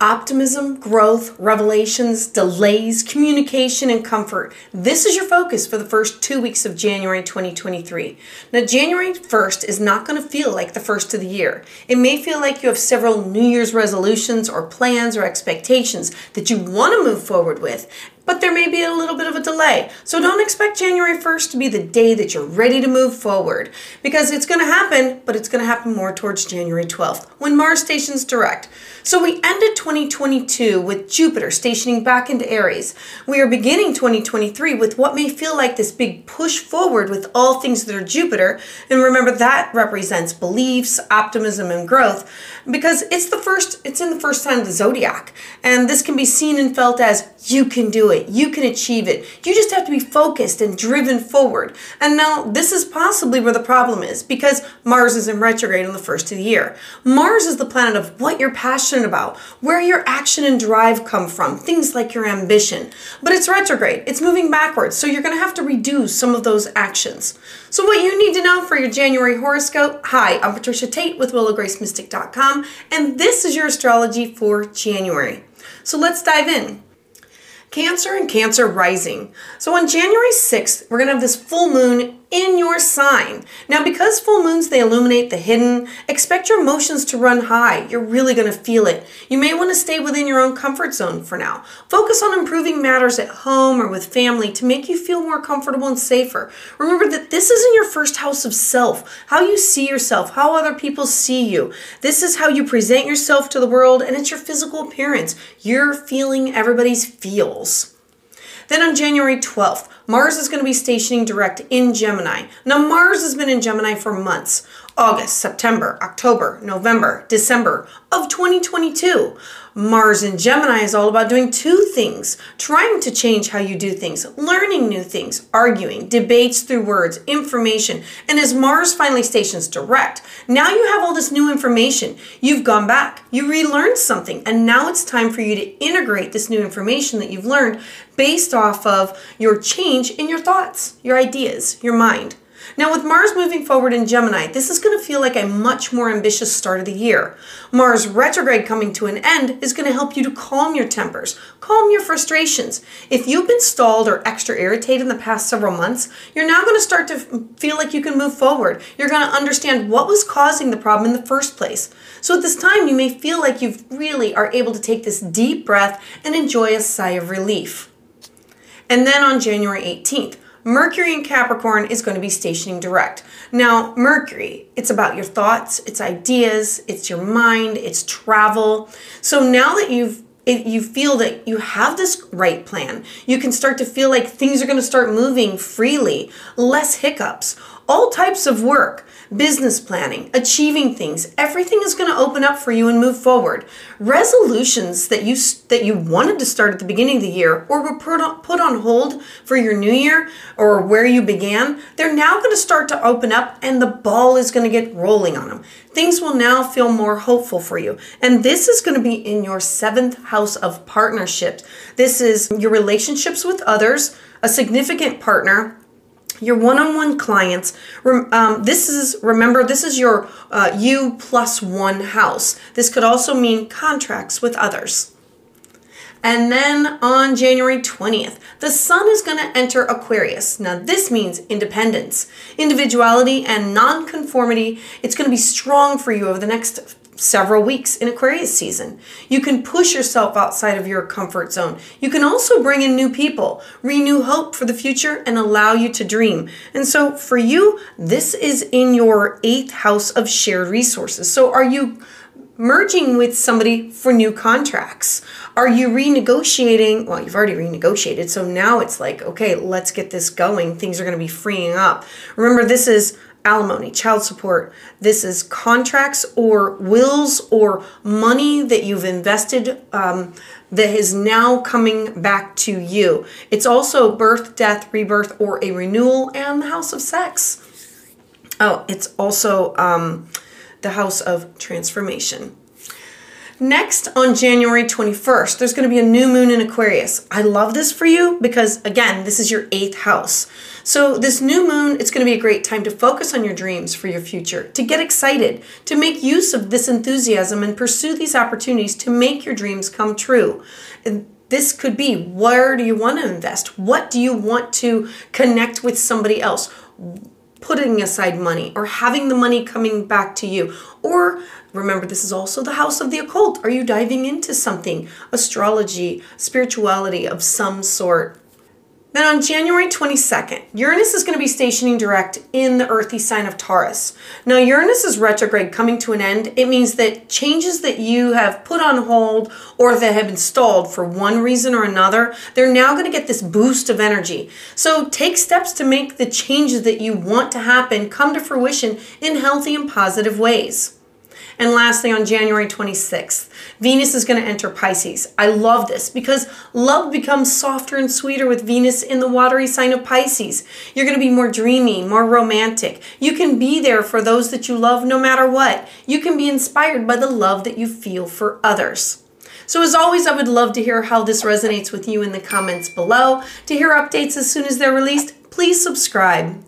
optimism, growth, revelations, delays, communication, and comfort. This is your focus for the first two weeks of January 2023. Now, January 1st is not going to feel like the first of the year. It may feel like you have several New Year's resolutions or plans or expectations that you want to move forward with, but there may be a little bit of a delay. So don't expect January 1st to be the day that you're ready to move forward because it's going to happen, but it's going to happen more towards January 12th when Mars stations direct. So we ended 2022 with Jupiter stationing back into Aries. We are beginning 2023 with what may feel like this big push forward with all things that are Jupiter. And remember that represents beliefs, optimism, and growth because it's the first, it's in the first sign of the zodiac. And this can be seen and felt as you can do it. You can achieve it. You just have to be focused and driven forward. And now this is possibly where the problem is because Mars is in retrograde on the first of the year. Mars is the planet of what you're passionate about, where your action and drive come from, things like your ambition. But it's retrograde. It's moving backwards. So you're going to have to reduce some of those actions. So what you need to know for your January horoscope. Hi, I'm Patricia Tate with willowgracemystic.com and this is your astrology for January. So let's dive in. Cancer and Cancer rising. So on January 6th, we're going to have this full moon in your sign. Now, because full moons, they illuminate the hidden, expect your emotions to run high. You're really going to feel it. You may want to stay within your own comfort zone for now. Focus on improving matters at home or with family to make you feel more comfortable and safer. Remember that this isn't your first house of self, how you see yourself, how other people see you. This is how you present yourself to the world, and it's your physical appearance. You're feeling everybody's feels. Then on January 12th, Mars is going to be stationing direct in Gemini. Now, Mars has been in Gemini for months August, September, October, November, December of 2022. Mars in Gemini is all about doing two things trying to change how you do things, learning new things, arguing, debates through words, information. And as Mars finally stations direct, now you have all this new information. You've gone back, you relearned something, and now it's time for you to integrate this new information that you've learned based off of your change in your thoughts, your ideas, your mind. Now, with Mars moving forward in Gemini, this is going to feel like a much more ambitious start of the year. Mars retrograde coming to an end is going to help you to calm your tempers, calm your frustrations. If you've been stalled or extra irritated in the past several months, you're now going to start to feel like you can move forward. You're going to understand what was causing the problem in the first place. So at this time, you may feel like you really are able to take this deep breath and enjoy a sigh of relief. And then on January 18th, Mercury in Capricorn is going to be stationing direct. Now, Mercury, it's about your thoughts, it's ideas, it's your mind, it's travel. So now that you've it, you feel that you have this right plan, you can start to feel like things are going to start moving freely, less hiccups, all types of work business planning, achieving things. Everything is going to open up for you and move forward. Resolutions that you that you wanted to start at the beginning of the year or were put on, put on hold for your new year or where you began, they're now going to start to open up and the ball is going to get rolling on them. Things will now feel more hopeful for you. And this is going to be in your seventh house of partnerships. This is your relationships with others, a significant partner, your one-on-one clients um, this is remember this is your uh, you plus one house this could also mean contracts with others and then on January 20th, the sun is going to enter Aquarius. Now, this means independence, individuality, and nonconformity. It's going to be strong for you over the next several weeks in Aquarius season. You can push yourself outside of your comfort zone. You can also bring in new people, renew hope for the future, and allow you to dream. And so for you, this is in your eighth house of shared resources. So are you merging with somebody for new contracts? Are you renegotiating? Well, you've already renegotiated. So now it's like, okay, let's get this going. Things are going to be freeing up. Remember, this is alimony, child support. This is contracts or wills or money that you've invested um, that is now coming back to you. It's also birth, death, rebirth, or a renewal, and the house of sex. Oh, it's also um, the house of transformation. Next, on January 21st, there's going to be a new moon in Aquarius. I love this for you because, again, this is your eighth house. So, this new moon, it's going to be a great time to focus on your dreams for your future, to get excited, to make use of this enthusiasm and pursue these opportunities to make your dreams come true. And this could be where do you want to invest? What do you want to connect with somebody else? Putting aside money or having the money coming back to you. Or remember, this is also the house of the occult. Are you diving into something? Astrology, spirituality of some sort. Then on January 22nd, Uranus is going to be stationing direct in the earthy sign of Taurus. Now, Uranus is retrograde coming to an end. It means that changes that you have put on hold or that have been stalled for one reason or another, they're now going to get this boost of energy. So take steps to make the changes that you want to happen come to fruition in healthy and positive ways. And lastly, on January 26th, Venus is going to enter Pisces. I love this because love becomes softer and sweeter with Venus in the watery sign of Pisces. You're going to be more dreamy, more romantic. You can be there for those that you love no matter what. You can be inspired by the love that you feel for others. So, as always, I would love to hear how this resonates with you in the comments below. To hear updates as soon as they're released, please subscribe.